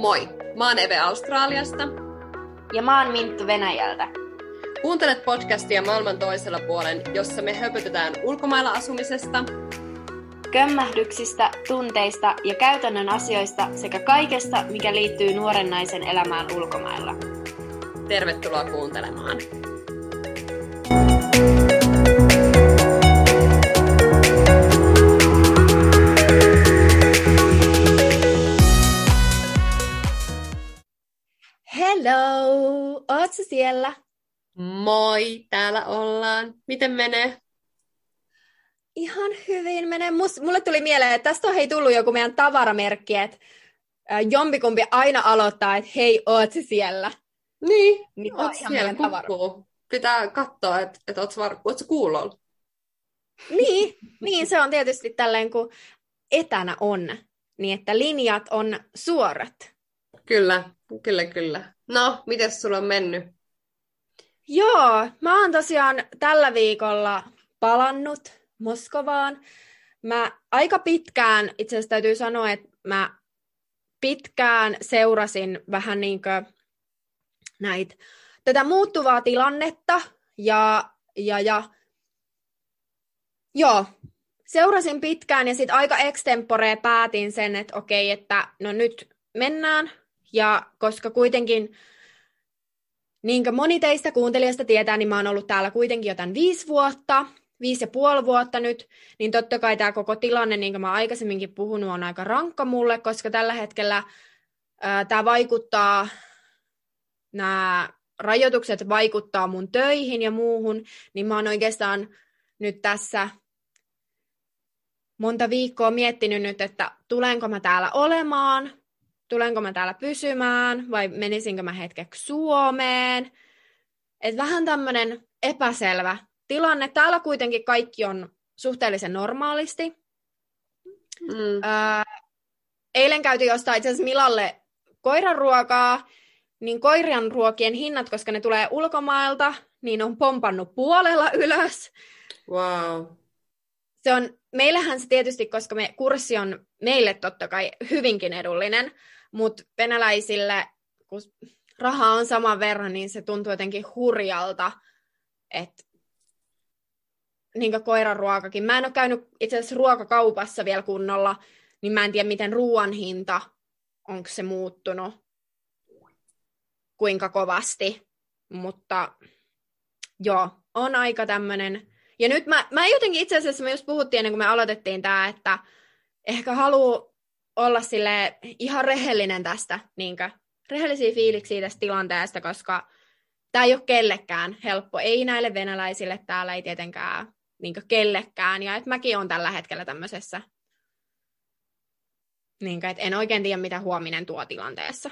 Moi, mä oon Eve Australiasta. Ja mä oon Minttu Venäjältä. Kuuntelet podcastia maailman toisella puolen, jossa me höpötetään ulkomailla asumisesta, kömmähdyksistä, tunteista ja käytännön asioista sekä kaikesta, mikä liittyy nuoren naisen elämään ulkomailla. Tervetuloa kuuntelemaan. Ootko siellä? Moi, täällä ollaan. Miten menee? Ihan hyvin menee. Mus, mulle tuli mieleen, että tästä on hei tullut joku meidän tavaramerkki, että jompikumpi aina aloittaa, että hei, oot siellä? Niin, niin oot siellä, kukkuu. Pitää katsoa, että, että oot, var... oot kuulolla. Niin, niin, se on tietysti tälleen, kun etänä on, niin että linjat on suorat. Kyllä, kyllä, kyllä. No, miten sulla on mennyt? Joo, mä oon tosiaan tällä viikolla palannut Moskovaan. Mä aika pitkään, itse asiassa täytyy sanoa, että mä pitkään seurasin vähän niin kuin näitä, tätä muuttuvaa tilannetta ja, ja, ja joo, seurasin pitkään ja sitten aika extemporee päätin sen, että okei, että no nyt mennään. Ja koska kuitenkin, niin kuin moni teistä kuuntelijasta tietää, niin mä oon ollut täällä kuitenkin jo tämän viisi vuotta, viisi ja puoli vuotta nyt, niin totta kai tämä koko tilanne, niin kuin mä aikaisemminkin puhunut, on aika rankka mulle, koska tällä hetkellä tämä vaikuttaa, nämä rajoitukset vaikuttaa mun töihin ja muuhun, niin mä oon oikeastaan nyt tässä monta viikkoa miettinyt nyt, että tulenko mä täällä olemaan, tulenko mä täällä pysymään vai menisinkö mä hetkeksi Suomeen. Et vähän tämmöinen epäselvä tilanne. Täällä kuitenkin kaikki on suhteellisen normaalisti. Mm. Öö, eilen käytiin jostain itse asiassa Milalle koiran ruokaa, niin koirian ruokien hinnat, koska ne tulee ulkomailta, niin on pompannut puolella ylös. Wow. Se on, meillähän se tietysti, koska me, kurssi on meille totta kai hyvinkin edullinen, mutta venäläisille, kun rahaa on saman verran, niin se tuntuu jotenkin hurjalta, että niin koiran ruokakin. Mä en ole käynyt itse asiassa ruokakaupassa vielä kunnolla, niin mä en tiedä, miten ruoan hinta, onko se muuttunut, kuinka kovasti. Mutta joo, on aika tämmöinen. Ja nyt mä, mä jotenkin itse asiassa, me just puhuttiin ennen kuin me aloitettiin tämä, että ehkä haluaa olla sille ihan rehellinen tästä, niinkö, rehellisiä fiiliksiä tästä tilanteesta, koska tämä ei ole kellekään helppo. Ei näille venäläisille täällä ei tietenkään niin kellekään. Ja että mäkin on tällä hetkellä tämmöisessä, niin kuin, että en oikein tiedä, mitä huominen tuo tilanteessa.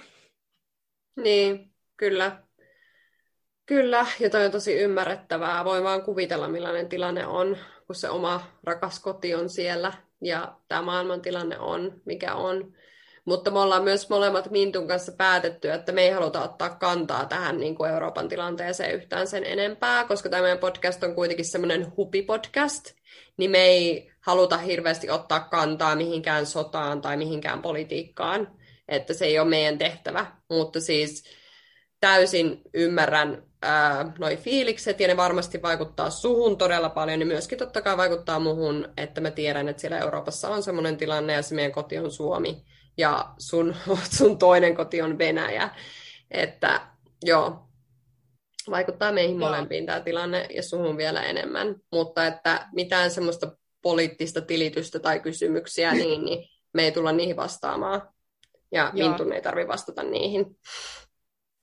Niin, kyllä. Kyllä, ja toi on tosi ymmärrettävää. Voi vaan kuvitella, millainen tilanne on, kun se oma rakas koti on siellä ja tämä maailmantilanne on, mikä on. Mutta me ollaan myös molemmat Mintun kanssa päätetty, että me ei haluta ottaa kantaa tähän niin kuin Euroopan tilanteeseen yhtään sen enempää, koska tämä meidän podcast on kuitenkin semmoinen hupipodcast, niin me ei haluta hirveästi ottaa kantaa mihinkään sotaan tai mihinkään politiikkaan, että se ei ole meidän tehtävä. Mutta siis täysin ymmärrän noi fiilikset, ja ne varmasti vaikuttaa suhun todella paljon, niin myöskin totta kai vaikuttaa muhun, että mä tiedän, että siellä Euroopassa on semmoinen tilanne, ja se meidän koti on Suomi, ja sun, sun toinen koti on Venäjä. Että joo, vaikuttaa meihin joo. molempiin tämä tilanne, ja suhun vielä enemmän. Mutta että mitään semmoista poliittista tilitystä tai kysymyksiä, niin, niin me ei tulla niihin vastaamaan. Ja Mintun ei tarvitse vastata niihin.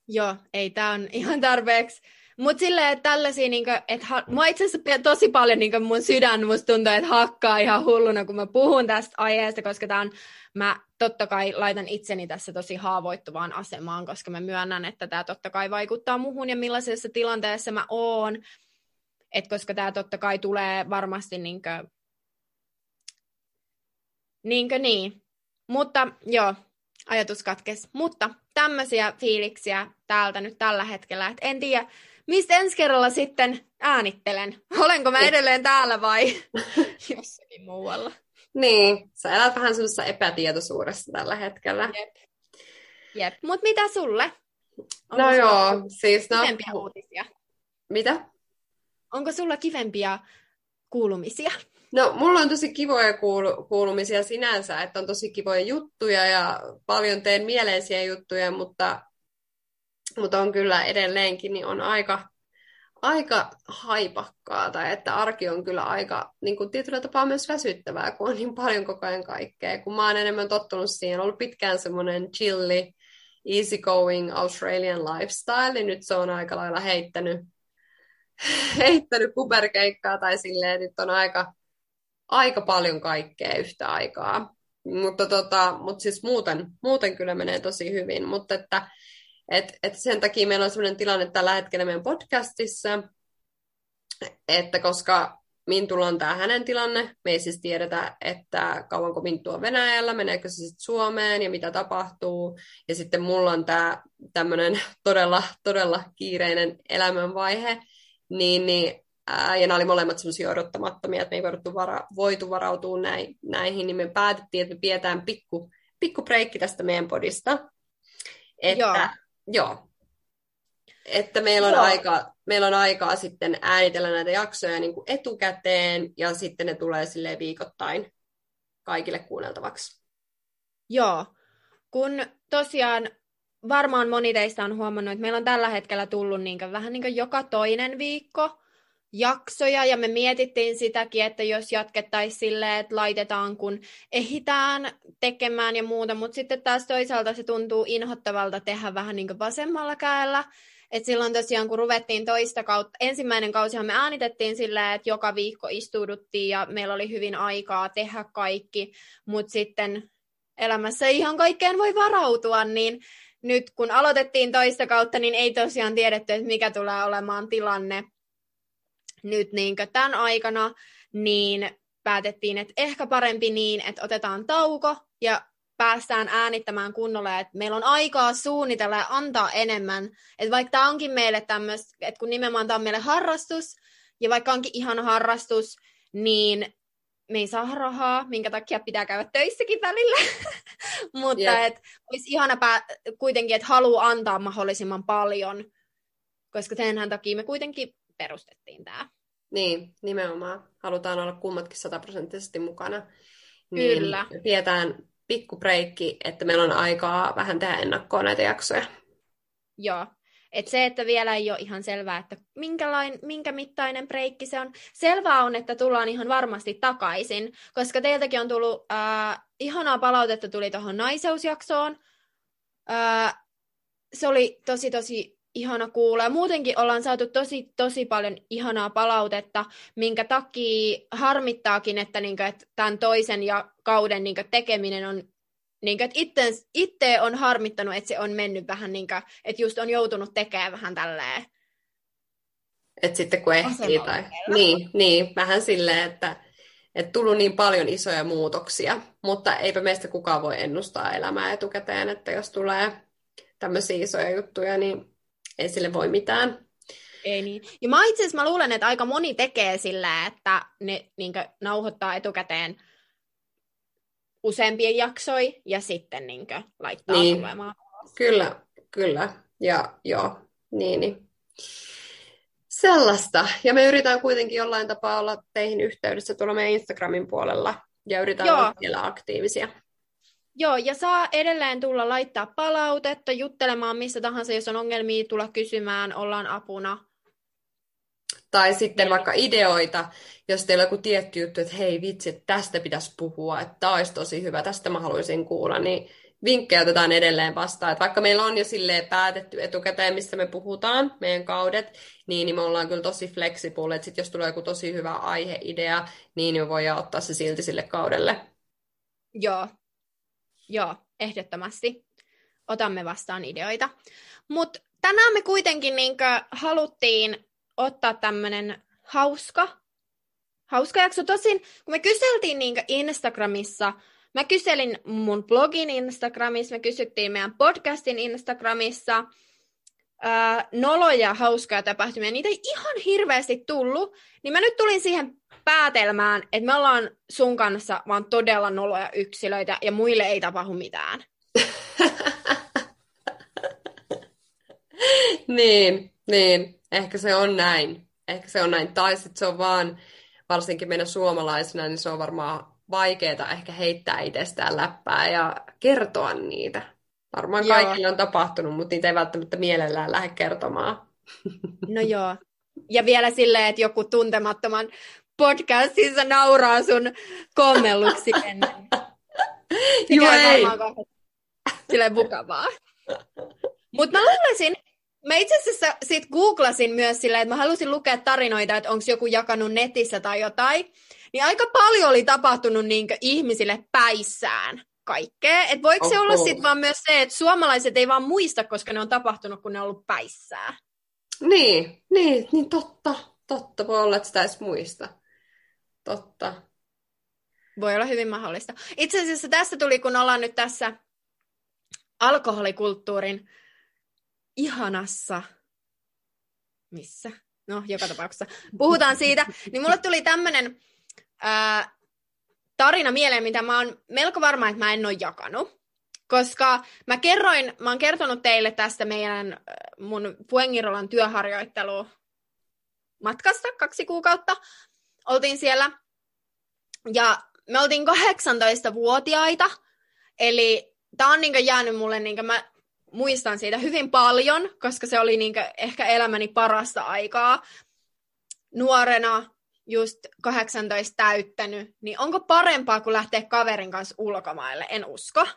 Joo, ei, tämä on ihan tarpeeksi. Mutta silleen, että tällaisia, niinku, että ha- mua itse asiassa tosi paljon niinku mun sydän musta tuntuu, että hakkaa ihan hulluna, kun mä puhun tästä aiheesta, koska tää on, mä totta kai laitan itseni tässä tosi haavoittuvaan asemaan, koska mä myönnän, että tämä totta kai vaikuttaa muhun ja millaisessa tilanteessa mä oon. Et koska tämä totta kai tulee varmasti niinkö, niinkö niin. Mutta joo, ajatus katkes. Mutta tämmöisiä fiiliksiä täältä nyt tällä hetkellä. Et en tiedä, mistä ensi kerralla sitten äänittelen. Olenko mä edelleen täällä vai jossakin muualla? Niin, sä elät vähän semmoisessa epätietoisuudessa tällä hetkellä. Jep. Jep. Mut mitä sulle? Onko no joo, siis no... Kivempiä uutisia? Mitä? Onko sulla kivempiä kuulumisia? No, mulla on tosi kivoja kuulu- kuulumisia sinänsä, että on tosi kivoja juttuja ja paljon teen mieleisiä juttuja, mutta, mutta on kyllä edelleenkin niin on aika, aika haipakkaata, että arki on kyllä aika niin kuin tietyllä tapaa myös väsyttävää, kun on niin paljon koko ajan kaikkea. Kun mä oon enemmän tottunut siihen, on ollut pitkään semmoinen chilli, easygoing Australian lifestyle, niin nyt se on aika lailla heittänyt, heittänyt kuperkeikkaa tai silleen, että on aika, aika paljon kaikkea yhtä aikaa. Mutta, tota, mutta siis muuten, muuten kyllä menee tosi hyvin, mutta että et, et sen takia meillä on sellainen tilanne tällä hetkellä meidän podcastissa, että koska Mintulla on tämä hänen tilanne, me ei siis tiedetä, että kauanko Minttu on Venäjällä, meneekö se sitten Suomeen ja mitä tapahtuu. Ja sitten mulla on tämä tämmöinen todella, todella kiireinen elämänvaihe, niin, niin ää, ja nämä oli molemmat semmoisia odottamattomia, että me ei voitu, vara, voitu varautua näin, näihin, niin me päätettiin, että me pidetään pikku, pikku breikki tästä meidän podista. Että, joo. joo. Että meillä on, joo. aika, meillä on aikaa sitten äänitellä näitä jaksoja niin kuin etukäteen, ja sitten ne tulee sille viikoittain kaikille kuunneltavaksi. Joo, kun tosiaan varmaan moni teistä on huomannut, että meillä on tällä hetkellä tullut niin kuin, vähän niin kuin joka toinen viikko jaksoja, ja me mietittiin sitäkin, että jos jatkettaisiin silleen, että laitetaan, kun ehitään tekemään ja muuta, mutta sitten taas toisaalta se tuntuu inhottavalta tehdä vähän niin kuin vasemmalla käellä, et silloin tosiaan, kun ruvettiin toista kautta, ensimmäinen kausihan me äänitettiin silleen, että joka viikko istuuduttiin ja meillä oli hyvin aikaa tehdä kaikki, mutta sitten elämässä ihan kaikkeen voi varautua, niin nyt kun aloitettiin toista kautta, niin ei tosiaan tiedetty, että mikä tulee olemaan tilanne nyt niin tämän aikana, niin päätettiin, että ehkä parempi niin, että otetaan tauko ja päästään äänittämään kunnolla, että meillä on aikaa suunnitella ja antaa enemmän. Että vaikka tämä onkin meille tämmöistä, että kun nimenomaan tämä on meille harrastus, ja vaikka onkin ihan harrastus, niin me ei saa rahaa, minkä takia pitää käydä töissäkin välillä. Mutta yep. et, olisi ihana pää- kuitenkin, että haluaa antaa mahdollisimman paljon, koska senhän takia me kuitenkin perustettiin tämä. Niin, nimenomaan. Halutaan olla kummatkin sataprosenttisesti mukana. Niin Kyllä. Pidetään pikku breikki, että meillä on aikaa vähän tehdä ennakkoon näitä jaksoja. Joo. Et se, että vielä ei ole ihan selvää, että minkälain, minkä mittainen breikki se on. Selvää on, että tullaan ihan varmasti takaisin, koska teiltäkin on tullut äh, ihanaa palautetta tuli tuohon naiseusjaksoon. Äh, se oli tosi tosi ihana kuulla. Ja muutenkin ollaan saatu tosi, tosi paljon ihanaa palautetta, minkä takia harmittaakin, että, niin kuin, että tämän toisen ja kauden niin kuin, tekeminen on niin kuin, että itse, itse on harmittanut, että se on mennyt vähän niin kuin, että just on joutunut tekemään vähän tälleen. Että sitten kun ehtii tai... Niin, niin, vähän silleen, että, että tullut niin paljon isoja muutoksia, mutta eipä meistä kukaan voi ennustaa elämää etukäteen, että jos tulee tämmöisiä isoja juttuja, niin ei sille voi mitään. Ei niin. Ja mä itse asiassa mä luulen, että aika moni tekee sillä, että ne niin nauhoittaa etukäteen useampien jaksoi ja sitten niin laittaa niin. tulemaan. Kyllä, kyllä. Ja joo, niin, niin. Sellaista. Ja me yritetään kuitenkin jollain tapaa olla teihin yhteydessä tuolla meidän Instagramin puolella ja yritetään Joo. olla siellä aktiivisia. Joo, ja saa edelleen tulla laittaa palautetta, juttelemaan missä tahansa, jos on ongelmia, tulla kysymään, ollaan apuna. Tai sitten vaikka ideoita, jos teillä on joku tietty juttu, että hei vitsi, tästä pitäisi puhua, että tämä olisi tosi hyvä, tästä mä haluaisin kuulla, niin vinkkejä otetaan edelleen vastaan. Että vaikka meillä on jo silleen päätetty etukäteen, missä me puhutaan, meidän kaudet, niin, niin me ollaan kyllä tosi flexible, että sit jos tulee joku tosi hyvä aiheidea, niin me voidaan ottaa se silti sille kaudelle. Joo, Joo, ehdottomasti. Otamme vastaan ideoita. Mutta tänään me kuitenkin niinkö haluttiin ottaa tämmöinen hauska, hauska jakso. Tosin, kun me kyseltiin niinkö Instagramissa, mä kyselin mun blogin Instagramissa, me kysyttiin meidän podcastin Instagramissa, ää, noloja hauskoja tapahtumia, niitä ei ihan hirveästi tullut, niin mä nyt tulin siihen päätelmään, että me ollaan sun kanssa vaan todella noloja yksilöitä ja muille ei tapahdu mitään. niin, niin. Ehkä se on näin. Ehkä se on näin. Tai sitten se on vaan, varsinkin meidän suomalaisina, niin se on varmaan vaikeaa ehkä heittää itsestään läppää ja kertoa niitä. Varmaan Joo. kaikille on tapahtunut, mutta niitä ei välttämättä mielellään lähde kertomaan. No joo. Ja vielä silleen, että joku tuntemattoman podcastissa nauraa sun kommelluksi ennen. Joo, ei. Silleen mukavaa. Mutta mä luulisin, mä itse asiassa sit googlasin myös silleen, että mä halusin lukea tarinoita, että onko joku jakanut netissä tai jotain. Niin aika paljon oli tapahtunut niinkö ihmisille päissään kaikkea. Että voiko se olla sitten vaan myös se, että suomalaiset ei vaan muista, koska ne on tapahtunut, kun ne on ollut päissään. Niin, niin, niin totta. Totta, voi olla, että sitä edes muista. Totta. Voi olla hyvin mahdollista. Itse asiassa tästä tuli, kun ollaan nyt tässä alkoholikulttuurin ihanassa, missä? No, joka tapauksessa. Puhutaan siitä. Niin mulle tuli tämmöinen tarina mieleen, mitä mä oon melko varma, että mä en ole jakanut. Koska mä kerroin, mä oon kertonut teille tästä meidän mun Fuengirolan työharjoittelu matkasta kaksi kuukautta. Oltiin siellä ja me oltiin 18-vuotiaita, eli tää on niinku jäänyt mulle, niinku mä muistan siitä hyvin paljon, koska se oli niinku ehkä elämäni parasta aikaa. Nuorena, just 18 täyttänyt, niin onko parempaa kuin lähteä kaverin kanssa ulkomaille? En usko.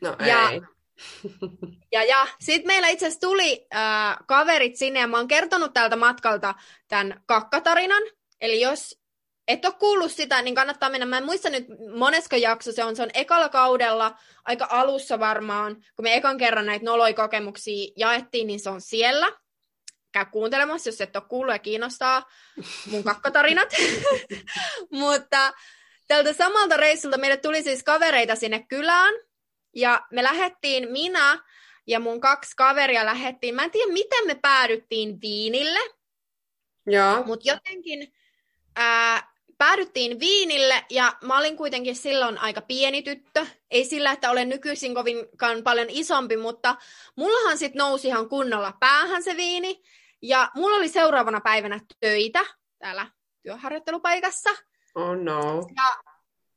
No Ja- ei. Ja, ja sitten meillä itse asiassa tuli äh, kaverit sinne, ja mä oon kertonut tältä matkalta tämän kakkatarinan. Eli jos et ole kuullut sitä, niin kannattaa mennä. Mä en muista nyt monesko jakso se on. Se on ekalla kaudella, aika alussa varmaan. Kun me ekan kerran näitä noloi-kokemuksia jaettiin, niin se on siellä. Käy kuuntelemassa, jos et ole kuullut ja kiinnostaa mun kakkatarinat. Mutta tältä samalta reissulta meille tuli siis kavereita sinne kylään. Ja me lähettiin, minä ja mun kaksi kaveria lähettiin. Mä en tiedä, miten me päädyttiin Viinille, Joo. mutta jotenkin ää, päädyttiin Viinille ja mä olin kuitenkin silloin aika pieni tyttö. Ei sillä, että olen nykyisin kovinkaan paljon isompi, mutta mullahan sitten nousi ihan kunnolla päähän se viini. Ja mulla oli seuraavana päivänä töitä täällä työharjoittelupaikassa. Oh no.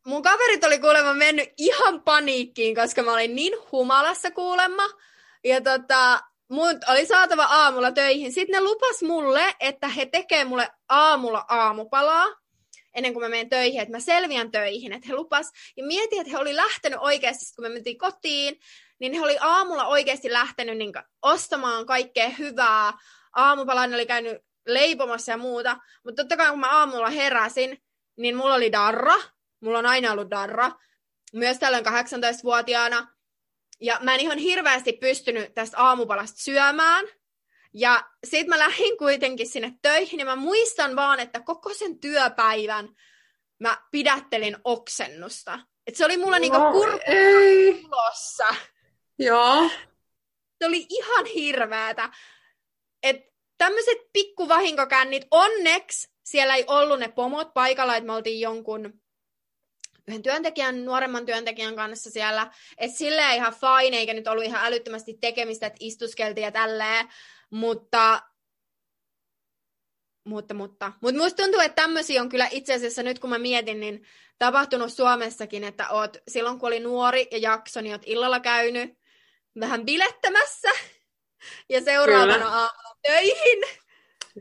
Mun kaverit oli kuulemma mennyt ihan paniikkiin, koska mä olin niin humalassa kuulemma. Ja tota, mun oli saatava aamulla töihin. Sitten ne lupas mulle, että he tekee mulle aamulla aamupalaa ennen kuin mä menen töihin, että mä selviän töihin. Että he lupas, ja mietin, että he oli lähtenyt oikeasti, kun me mentiin kotiin, niin he oli aamulla oikeasti lähtenyt niin ostamaan kaikkea hyvää. Aamupalaa ne oli käynyt leipomassa ja muuta. Mutta totta kai kun mä aamulla heräsin, niin mulla oli darra. Mulla on aina ollut darra. Myös tällöin 18-vuotiaana. Ja mä en ihan hirveästi pystynyt tästä aamupalasta syömään. Ja sit mä lähdin kuitenkin sinne töihin ja mä muistan vaan, että koko sen työpäivän mä pidättelin oksennusta. Et se oli mulla niinku ei. Joo. Se oli ihan hirveätä. Et tämmöiset pikkuvahinkokännit, onneksi siellä ei ollut ne pomot paikalla, että me oltiin jonkun yhden työntekijän, nuoremman työntekijän kanssa siellä. että silleen ihan fine, eikä nyt ollut ihan älyttömästi tekemistä, että istuskeltiin ja tälleen. Mutta, mutta, mutta. Mutta musta tuntuu, että tämmöisiä on kyllä itse asiassa nyt kun mä mietin, niin tapahtunut Suomessakin, että oot silloin kun oli nuori ja jakso, niin oot illalla käynyt vähän bilettämässä ja seuraavana Kyllä. aamuna töihin.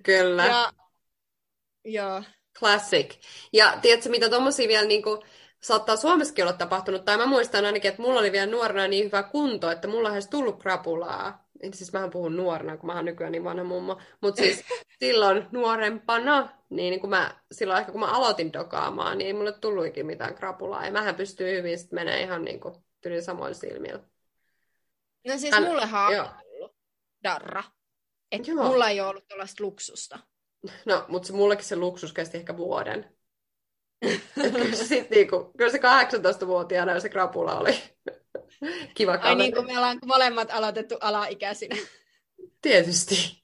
Kyllä. Ja, joo. Classic. Ja tiedätkö, mitä tommosia vielä niinku, saattaa Suomessakin olla tapahtunut, tai mä muistan ainakin, että mulla oli vielä nuorena niin hyvä kunto, että mulla edes tullut krapulaa. Siis mähän puhun nuorena, kun mä oon nykyään niin vanha mummo. Mutta siis silloin nuorempana, niin, niin kun mä, silloin ehkä kun mä aloitin dokaamaan, niin ei mulle tullut ikinä mitään krapulaa. Ja mähän pystyy hyvin sit menee ihan niin kuin tyli samoin silmillä. No siis Älä- mullehan joo. on ollut darra. Että Joo. mulla ei ole ollut tällaista luksusta. No, mutta se, mullekin se luksus kesti ehkä vuoden. Kyllä se, sit niinku, kyllä se 18-vuotiaana se krapula oli kiva Ai kaveri. niin kuin me ollaan molemmat aloitettu alaikäisinä. Tietysti.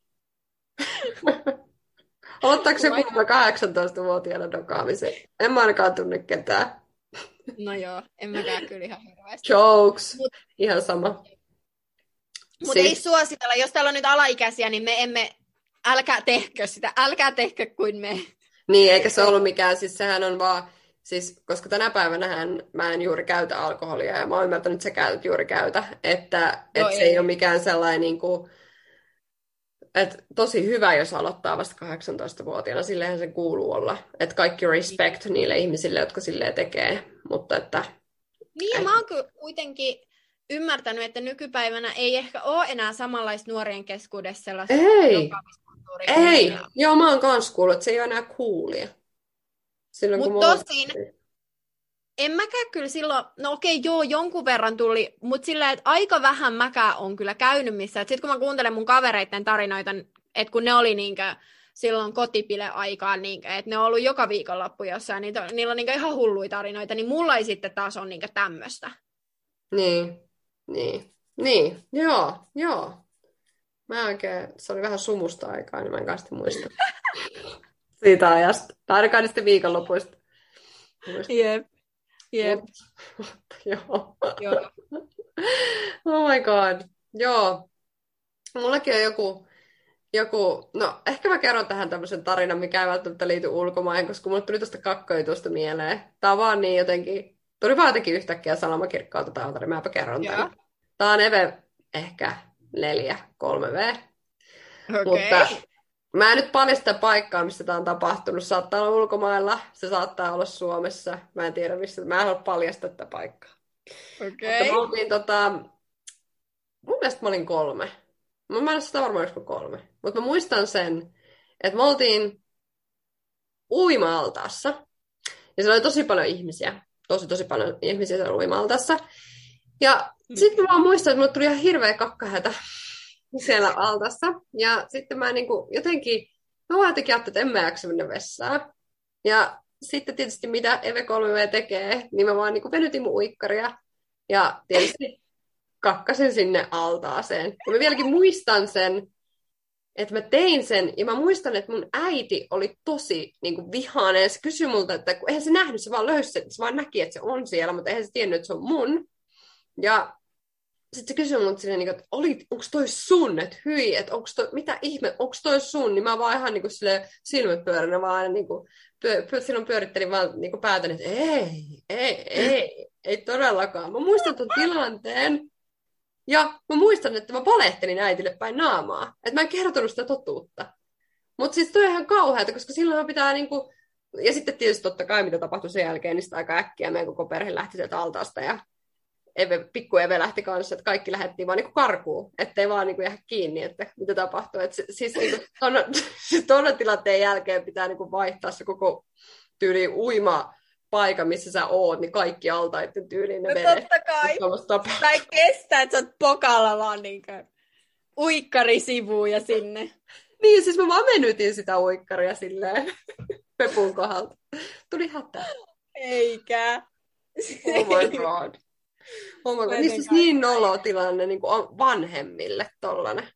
Aloittaako se Vai- kuule 18-vuotiaana dokaamisen? En mä ainakaan tunne ketään. No joo, en mäkään kyllä ihan hirveästi. Jokes. Mut- Ihan sama. Mutta ei suositella, jos täällä on nyt alaikäisiä, niin me emme, älkää tehkö sitä, älkää tehkö kuin me. Niin, eikä se ollut mikään, siis sehän on vaan, siis, koska tänä päivänä mä en juuri käytä alkoholia, ja mä oon ymmärtänyt, että sä käytät juuri käytä, että no et ei. se ei ole mikään sellainen niin kuin, että tosi hyvä, jos aloittaa vasta 18-vuotiaana, silleenhän se kuuluu olla. Että kaikki respect niille ihmisille, jotka silleen tekee, mutta että... Niin, et... mä oon kuitenkin ymmärtänyt, että nykypäivänä ei ehkä ole enää samanlaista nuorien keskuudessa sellaista Ei, ei. Joo, mä oon kans kuullut, että se ei ole enää coolia. Mutta tosin, en mäkään kyllä silloin, no okei joo, jonkun verran tuli, mutta sillä että aika vähän mäkään on kyllä käynyt missä. Sitten kun mä kuuntelen mun kavereiden tarinoita, että kun ne oli niinkö silloin kotipile-aikaan, niin, että ne on ollut joka viikonloppu jossain, niin to, niillä on niin ihan hulluja tarinoita, niin mulla ei sitten taas ole niin tämmöistä. Niin, niin, niin, joo, joo. Mä oikein, se oli vähän sumusta aikaa, niin mä en kanssa muista siitä ajasta. Tai ainakaan niistä viikonlopuista. Jep. Jep. Joo. Joo. oh my god. Joo. Mullakin on joku, joku, no ehkä mä kerron tähän tämmöisen tarinan, mikä ei välttämättä liity ulkomaan, koska mulle tuli tuosta kakkoitusta mieleen. Tää on vaan niin jotenkin, tuli vaan jotenkin yhtäkkiä salamakirkkaalta täältä, niin mäpä kerron tämän. Tää on Eve ehkä neljä, kolme V. Okay. Mutta Mä en nyt paljasta paikkaa, missä tämä on tapahtunut. Saattaa olla ulkomailla, se saattaa olla Suomessa. Mä en tiedä, missä. Mä en halua paljastaa tätä paikkaa. Okei. Okay. oltiin tota... Mun mielestä mä olin kolme. Mä en ole sitä varmaan joskus kolme. Mutta mä muistan sen, että me oltiin uima-altaassa. Ja siellä oli tosi paljon ihmisiä. Tosi, tosi paljon ihmisiä siellä uima-altaassa. Ja sitten mä vaan muistan, että mulle tuli ihan hirveä kakkahätä siellä altassa. Ja sitten mä niin kuin, jotenkin, mä vaan jotenkin että en mä jaksa mennä vessaan. Ja sitten tietysti mitä Eve 3V tekee, niin mä vaan niin kuin venytin mun uikkaria. Ja tietysti kakkasin sinne altaaseen. Ja mä vieläkin muistan sen, että mä tein sen, ja mä muistan, että mun äiti oli tosi niin kuin vihainen, ja se kysyi multa, että kun eihän se nähnyt, se vaan löysi se vaan näki, että se on siellä, mutta eihän se tiennyt, että se on mun. Ja sitten se kysyi mut silleen, niin että oli, onko toi sun, että hyi, että onko toi, mitä ihme, onko toi sun, niin mä vaan ihan niin kuin silleen silmät pyöränä vaan niin kuin, pyö, pyö, silloin pyörittelin vaan niin kuin päätän, että ei, ei, ei, ei todellakaan. Mä muistan tuon tilanteen, ja mä muistan, että mä valehtelin äitille päin naamaa, että mä en kertonut sitä totuutta. Mutta siis toi on ihan kauheata, koska silloin pitää niinku, ja sitten tietysti totta kai, mitä tapahtui sen jälkeen, niin sitä aika äkkiä meidän koko perhe lähti sieltä altaasta ja Eve, pikku Eve lähti kanssa, että kaikki lähdettiin vaan niin karkuun, ettei vaan niin jää kiinni, että mitä tapahtuu. Et se, siis niin ton tilanteen jälkeen pitää niin vaihtaa se koko tyyli uima paikka, missä sä oot, niin kaikki altaiden tyyliin ne no vedet. totta kai. Mä ei kestä, että sä oot pokalla vaan niin uikkari sivuun ja sinne. Niin, siis mä vaan venytin sitä uikkaria silleen pepun kohdalta. Tuli hätä. Eikä. Oh my god. My god. Niin siis niin nolo tilanne niin kuin vanhemmille tollanen.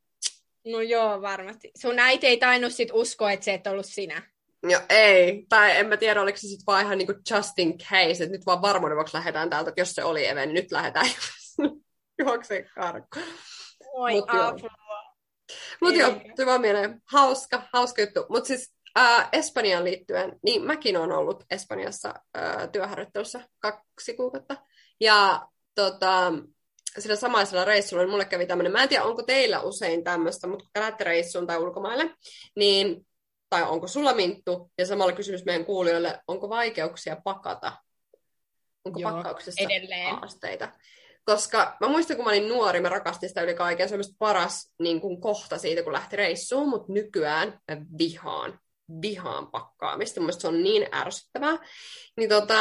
No joo, varmasti. Sun äiti ei tainnut sit uskoa, että se et ollut sinä. Joo, ei. Tai en mä tiedä, oliko se sitten vaan ihan niin kuin just in case, että nyt vaan varmuuden vuoksi lähdetään täältä, että jos se oli Eve, niin nyt lähdetään juokseen karkku. Oi Mut apua. Mutta joo, tuli vaan mieleen. Hauska, hauska juttu. Mutta siis äh, Espanjaan liittyen, niin mäkin olen ollut Espanjassa äh, työharjoittelussa kaksi kuukautta. Ja tota, sillä samaisella reissulla niin mulle kävi tämmöinen, mä en tiedä onko teillä usein tämmöistä, mutta kun lähdette reissuun tai ulkomaille, niin, tai onko sulla Minttu, ja samalla kysymys meidän kuulijoille, onko vaikeuksia pakata? Onko Joo, pakkauksessa edelleen. haasteita? Koska mä muistan, kun mä olin nuori, mä rakastin sitä yli kaiken, se on paras niin kuin, kohta siitä, kun lähti reissuun, mutta nykyään mä vihaan, vihaan pakkaamista. Mun se on niin ärsyttävää. Niin tota,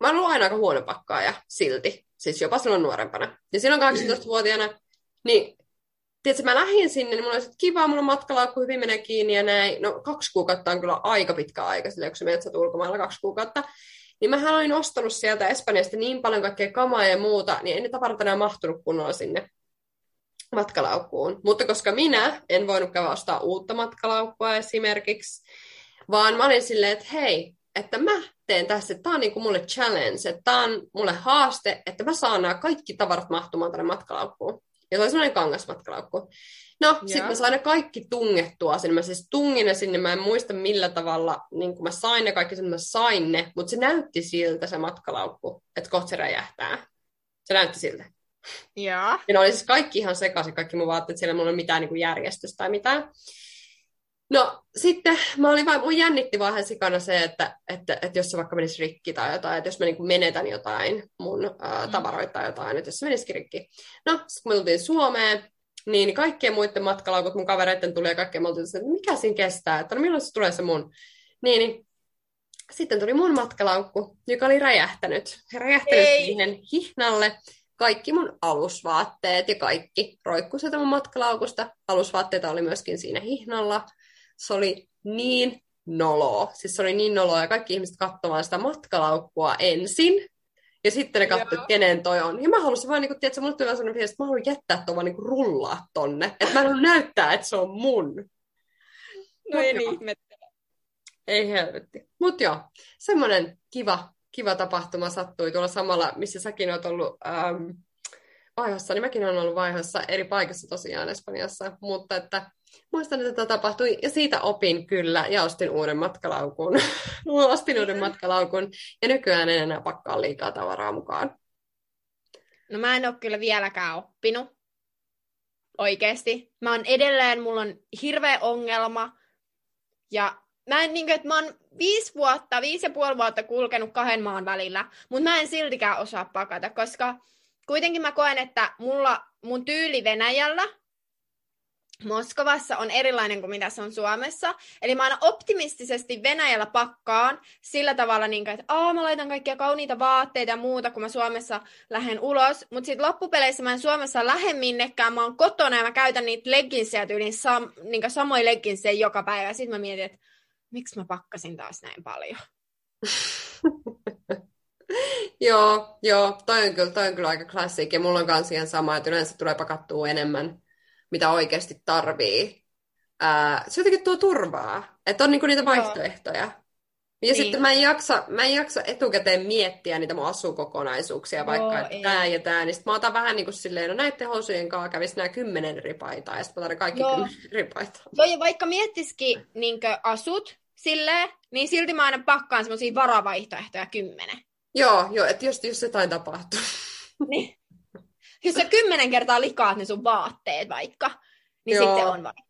mä oon ollut aina aika huono pakkaaja silti, siis jopa silloin nuorempana. Ja silloin 18-vuotiaana, niin tiedätkö, mä lähdin sinne, niin mulla oli, kiva, mulla on matkalaukku hyvin menee kiinni ja näin. No kaksi kuukautta on kyllä aika pitkä aika, sillä kun sä menet ulkomailla kaksi kuukautta. Niin mä olin ostanut sieltä Espanjasta niin paljon kaikkea kamaa ja muuta, niin ei ne tavarat enää mahtunut kunnolla sinne matkalaukkuun. Mutta koska minä en voinut käydä ostaa uutta matkalaukkua esimerkiksi, vaan mä olin silleen, että hei, että mä teen tässä, että tämä on niinku mulle challenge, että tämä on mulle haaste, että mä saan nämä kaikki tavarat mahtumaan tänne matkalaukkuun. Ja se oli semmoinen kangasmatkalaukku. No, sitten mä sain ne kaikki tungettua sinne. Mä siis tungin ne sinne, mä en muista millä tavalla, niin kun mä sain ne kaikki sinne, mä sain ne, mutta se näytti siltä se matkalaukku, että kohta se räjähtää. Se näytti siltä. Joo. Ja ne oli siis kaikki ihan sekaisin, kaikki mun vaatteet, siellä mulla ei ole mitään niin kuin järjestystä tai mitään. No sitten mä olin vaan, mun jännitti vaan sikana se, että, että, että jos se vaikka menisi rikki tai jotain, että jos mä niin kuin menetän jotain mun ää, tavaroita tai jotain, että jos se menisikin rikki. No, sitten kun me tultiin Suomeen, niin kaikkien muiden matkalaukut mun kavereiden tuli ja kaikkea, mä oltiin, että mikä siinä kestää, että no milloin se tulee se mun. Niin, niin sitten tuli mun matkalaukku, joka oli räjähtänyt. Räjähtänyt Ei. siihen hihnalle kaikki mun alusvaatteet ja kaikki roikkui sieltä mun matkalaukusta. Alusvaatteita oli myöskin siinä hihnalla. Se oli niin noloa. Siis se oli niin noloa ja kaikki ihmiset katsomaan sitä matkalaukkua ensin. Ja sitten ne katsoivat, että kenen toi on. Ja mä halusin vaan, niin kun, tiedätkö, mulle tuli sellainen fiilis, että mä haluan jättää tuon vaan niin rullaa tonne. Että mä haluan näyttää, että se on mun. No ei niin ihmettele. Ei helvetti. Mut joo, semmoinen kiva, kiva tapahtuma sattui tuolla samalla, missä säkin oot ollut ähm, vaihossa, niin mäkin olen ollut vaihossa eri paikassa tosiaan Espanjassa, mutta että muistan, että tämä tapahtui ja siitä opin kyllä ja ostin uuden matkalaukun. ostin uuden matkalaukun ja nykyään en enää pakkaa liikaa tavaraa mukaan. No mä en ole kyllä vieläkään oppinut. Oikeesti. Mä oon edelleen, mulla on hirveä ongelma. Ja mä en niin kuin, että mä oon viisi vuotta, viisi ja puoli vuotta kulkenut kahden maan välillä, mutta mä en siltikään osaa pakata, koska kuitenkin mä koen, että mulla, mun tyyli Venäjällä Moskovassa on erilainen kuin mitä se on Suomessa. Eli mä aina optimistisesti Venäjällä pakkaan sillä tavalla, niin kuin, että Aa, mä laitan kaikkia kauniita vaatteita ja muuta, kun mä Suomessa lähden ulos. Mutta sitten loppupeleissä mä en Suomessa lähde minnekään. Mä oon kotona ja mä käytän niitä legginsejä tyyliin sam, niin samoja legginsejä joka päivä. Sitten mä mietin, että miksi mä pakkasin taas näin paljon. joo, joo, toi on, kyllä, toi on kyllä aika klassikki. Mulla on myös ihan sama, että yleensä tulee pakattua enemmän mitä oikeasti tarvii. Ää, se jotenkin tuo turvaa, että on niinku niitä vaihtoehtoja. Ja niin. sitten mä en, jaksa, mä en jaksa etukäteen miettiä niitä mun asukokonaisuuksia, vaikka Joo, että tämä ja tämä, niin sitten mä otan vähän niin kuin silleen, no näiden housujen kanssa kävisi nämä kymmenen ripaitaa, ja sitten mä otan kaikki Joo. kymmenen ripaitaa. Joo, ja vaikka miettisikin niin asut silleen, niin silti mä aina pakkaan semmoisia varavaihtoehtoja kymmenen. Joo, joo, että jos, jos jotain tapahtuu. niin jos sä kymmenen kertaa likaat ne sun vaatteet vaikka, niin joo. sitten on vaikka.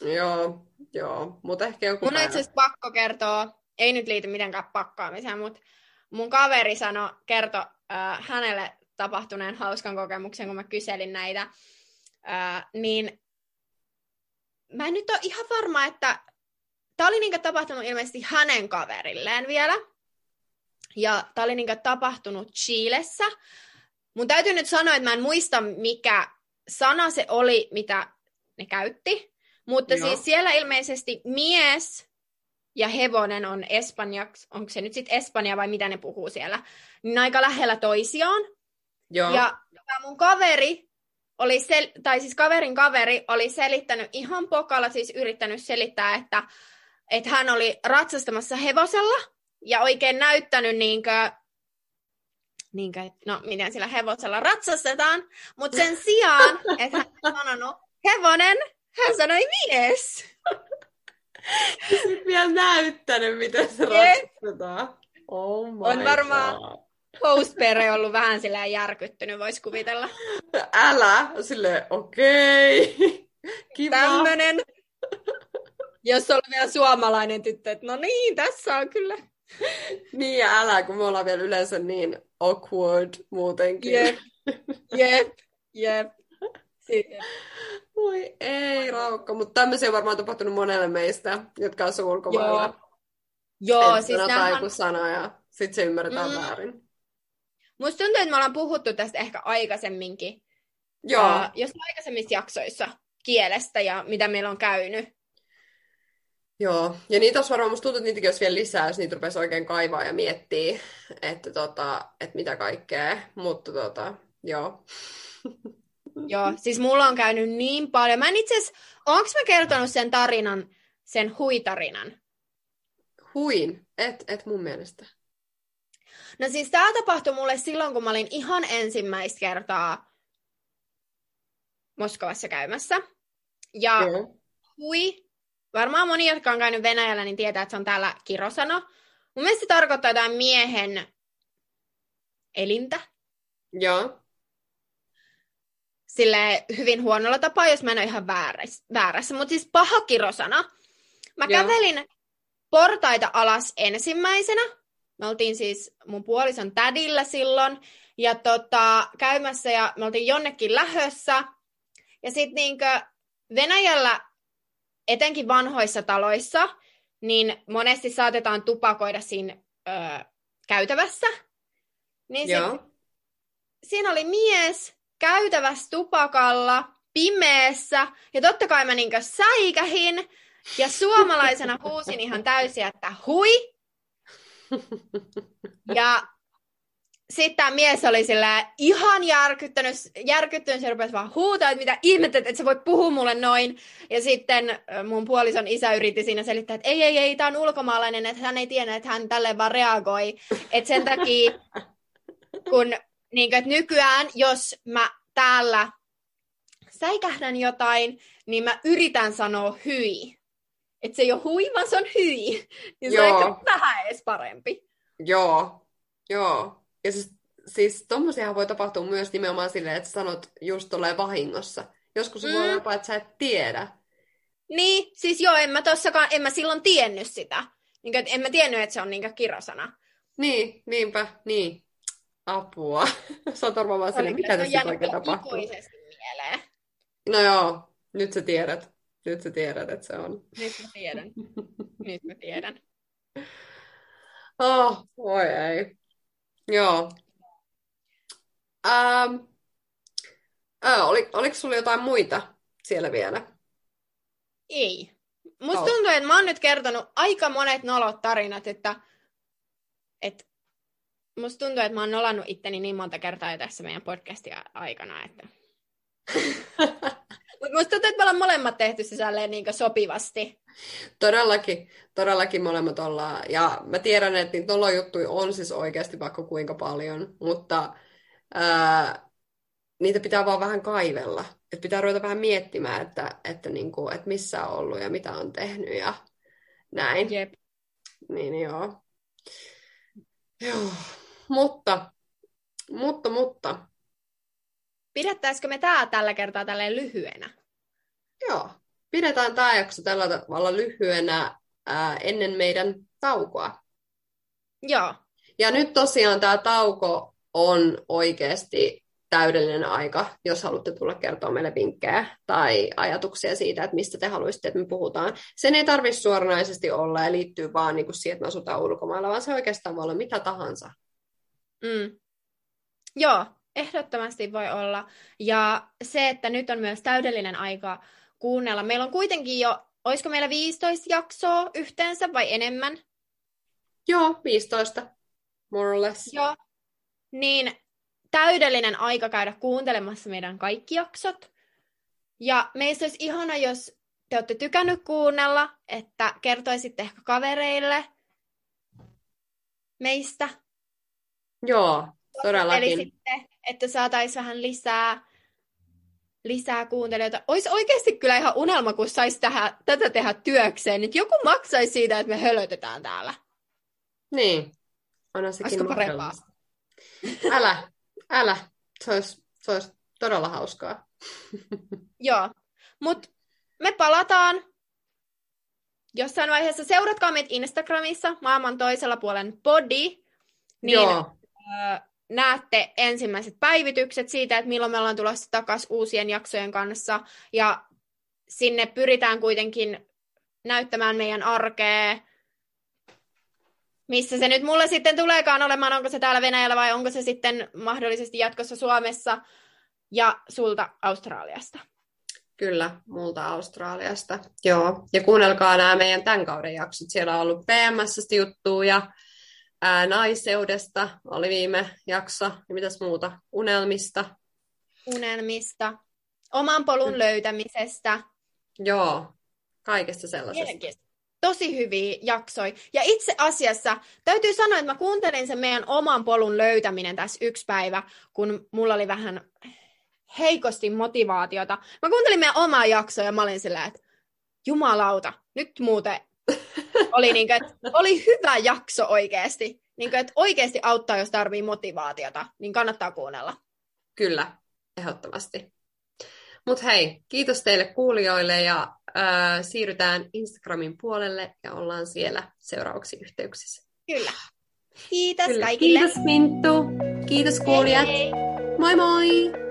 Joo, joo, mutta ehkä joku Mun on itse asiassa pakko kertoa, ei nyt liity mitenkään pakkaamiseen, mutta mun kaveri sanoi, kertoi äh, hänelle tapahtuneen hauskan kokemuksen, kun mä kyselin näitä, äh, niin mä en nyt ole ihan varma, että tämä oli niinku tapahtunut ilmeisesti hänen kaverilleen vielä. Ja tämä oli niinku tapahtunut Chilessä. Mun täytyy nyt sanoa, että mä en muista, mikä sana se oli, mitä ne käytti. Mutta Joo. siis siellä ilmeisesti mies ja hevonen on espanjaksi, onko se nyt sitten Espanja vai mitä ne puhuu siellä, niin aika lähellä toisiaan. Joo. Ja tämä mun kaveri oli, sel- tai siis kaverin kaveri oli selittänyt ihan pokalla, siis yrittänyt selittää, että, että hän oli ratsastamassa hevosella ja oikein näyttänyt niinkö niin kuin, no miten sillä hevosella ratsastetaan, mutta sen sijaan, että hän on sanonut hevonen, hän sanoi mies. Sitten vielä näyttänyt, miten se ratsastetaan. Oh my on varmaan postpere ollut vähän sillä järkyttynyt, voisi kuvitella. Älä, sille okei, okay. kiva. Tämmönen. Jos on vielä suomalainen tyttö, että no niin, tässä on kyllä. Niin ja älä, kun me ollaan vielä yleensä niin awkward muutenkin. Jep, jep, jep. Voi ei, Raukka, mutta tämmöisiä on varmaan tapahtunut monelle meistä, jotka asuu ulkomailla. Joo, Joo siis sanotaan joku sana ja sitten se ymmärretään mm. väärin. Musta tuntuu, että me ollaan puhuttu tästä ehkä aikaisemminkin. Joo. Uh, jos aikaisemmissa jaksoissa kielestä ja mitä meillä on käynyt. Joo, ja niitä olisi varmaan, musta tuntuu, että niitäkin olisi vielä lisää, jos niitä rupesi oikein kaivaa ja miettiä, että, tota, että mitä kaikkea, mutta tota, joo. Joo, siis mulla on käynyt niin paljon. Mä en itse onko mä kertonut sen tarinan, sen huitarinan? Huin? Et, et mun mielestä. No siis tää tapahtui mulle silloin, kun mä olin ihan ensimmäistä kertaa Moskovassa käymässä. Ja Joo. hui, varmaan moni, jotka on käynyt Venäjällä, niin tietää, että se on täällä kirosana. Mun mielestä se tarkoittaa jotain miehen elintä. Joo. Sille hyvin huonolla tapaa, jos mä en ole ihan väärässä. Mutta siis paha kirosana. Mä Joo. kävelin portaita alas ensimmäisenä. Me oltiin siis mun puolison tädillä silloin. Ja tota, käymässä ja me oltiin jonnekin lähössä. Ja sitten niinkö Venäjällä, etenkin vanhoissa taloissa, niin monesti saatetaan tupakoida siinä ö, käytävässä. Niin sit Joo. siinä oli mies käytävässä tupakalla, pimeässä, ja totta kai mä niinkö säikähin, ja suomalaisena huusin ihan täysin, että hui. Ja sitten tämä mies oli sillä ihan järkyttänyt, järkyttynyt, se rupesi vaan huutaa, että mitä ihmettä, että sä voit puhua mulle noin. Ja sitten mun puolison isä yritti siinä selittää, että ei, ei, ei, tämä on ulkomaalainen, että hän ei tiedä, että hän tälleen vaan reagoi. Että sen takia, kun niin kuin, että nykyään, jos mä täällä säikähdän jotain, niin mä yritän sanoa hyi. Että se ei ole hui, vaan se on hyi. Niin se on ehkä vähän edes parempi. Joo, joo. Ja siis, siis tommosiahan voi tapahtua myös nimenomaan silleen, että sanot just tolleen vahingossa. Joskus mm. voi jopa, että sä et tiedä. Niin, siis joo, en mä tossakaan, en mä silloin tiennyt sitä. Niin, että en mä tiennyt, että se on niin kirosana. Niin, niinpä, niin. Apua. Sä oot varmaan vaan silleen, mitä tässä oikein tapahtuu. mieleen. No joo, nyt sä tiedät. Nyt sä tiedät, että se on. Nyt mä tiedän. Nyt mä tiedän. Oh, voi ei. Joo. Ähm, äh, oli, oliko sulla jotain muita siellä vielä? Ei. Musta Joo. tuntuu, että mä oon nyt kertonut aika monet nolot tarinat, että, että musta tuntuu, että mä oon nolannut itteni niin monta kertaa jo tässä meidän podcastin a- aikana, että... Mutta musta tuntuu, että me ollaan molemmat tehty se niin sopivasti. Todellakin, todellakin molemmat ollaan. Ja mä tiedän, että niitä nolojuttuja on siis oikeasti vaikka kuinka paljon, mutta ää, niitä pitää vaan vähän kaivella. Että pitää ruveta vähän miettimään, että, että, niinku, että missä on ollut ja mitä on tehnyt ja näin. Jep. Niin joo. Joo. Mutta, mutta, mutta, Pidettäisikö me tää tällä kertaa tälleen lyhyenä? joo. Pidetään tämä jakso tällä tavalla lyhyenä ää, ennen meidän taukoa. Joo. Ja nyt tosiaan tämä tauko on oikeasti täydellinen aika, jos haluatte tulla kertoa meille vinkkejä tai ajatuksia siitä, että mistä te haluaisitte, että me puhutaan. Sen ei tarvitse suoranaisesti olla ja liittyy vaan niin kuin siihen, että me asutaan ulkomailla, vaan se oikeastaan voi olla mitä tahansa. Mm. Joo, ehdottomasti voi olla. Ja se, että nyt on myös täydellinen aika kuunnella. Meillä on kuitenkin jo, olisiko meillä 15 jaksoa yhteensä vai enemmän? Joo, 15, more or less. Joo. Niin täydellinen aika käydä kuuntelemassa meidän kaikki jaksot. Ja meistä olisi ihana, jos te olette tykännyt kuunnella, että kertoisitte ehkä kavereille meistä. Joo, todellakin. Eli sitten, että saataisiin vähän lisää, lisää kuuntelijoita. Olisi oikeasti kyllä ihan unelma, kun saisi tätä tehdä työkseen. Että joku maksaisi siitä, että me hölötetään täällä. Niin, onhan sekin parempaa? Älä, älä. Se olisi, se olisi todella hauskaa. Joo, mutta me palataan jossain vaiheessa. Seuratkaa meitä Instagramissa, maailman toisella puolen body, niin Joo, ö, näette ensimmäiset päivitykset siitä, että milloin me ollaan tulossa takaisin uusien jaksojen kanssa. Ja sinne pyritään kuitenkin näyttämään meidän arkea, missä se nyt mulle sitten tuleekaan olemaan, onko se täällä Venäjällä vai onko se sitten mahdollisesti jatkossa Suomessa ja sulta Australiasta. kyllä, multa Australiasta. Joo, ja kuunnelkaa nämä meidän tämän kauden jaksot. Siellä on ollut PMSstä juttuja ja ää, naiseudesta oli viime jakso. Ja mitäs muuta? Unelmista. unelmista, oman polun löytämisestä. Joo, kaikesta sellaisesta. Tosi hyviä jaksoi. Ja itse asiassa täytyy sanoa, että mä kuuntelin sen meidän oman polun löytäminen tässä yksi päivä, kun mulla oli vähän heikosti motivaatiota. Mä kuuntelin meidän omaa jaksoa ja mä olin silleen, että jumalauta, nyt muuten oli, niin kuin, että oli hyvä jakso oikeasti. Niin kuin, että oikeasti auttaa, jos tarvii motivaatiota, niin kannattaa kuunnella. Kyllä, ehdottomasti. Mutta hei, kiitos teille kuulijoille ja äh, siirrytään Instagramin puolelle ja ollaan siellä seuraavaksi yhteyksissä. Kyllä. Kiitos Kyllä. kaikille. Kiitos Minttu. Kiitos kuulijat. Hei hei. Moi moi!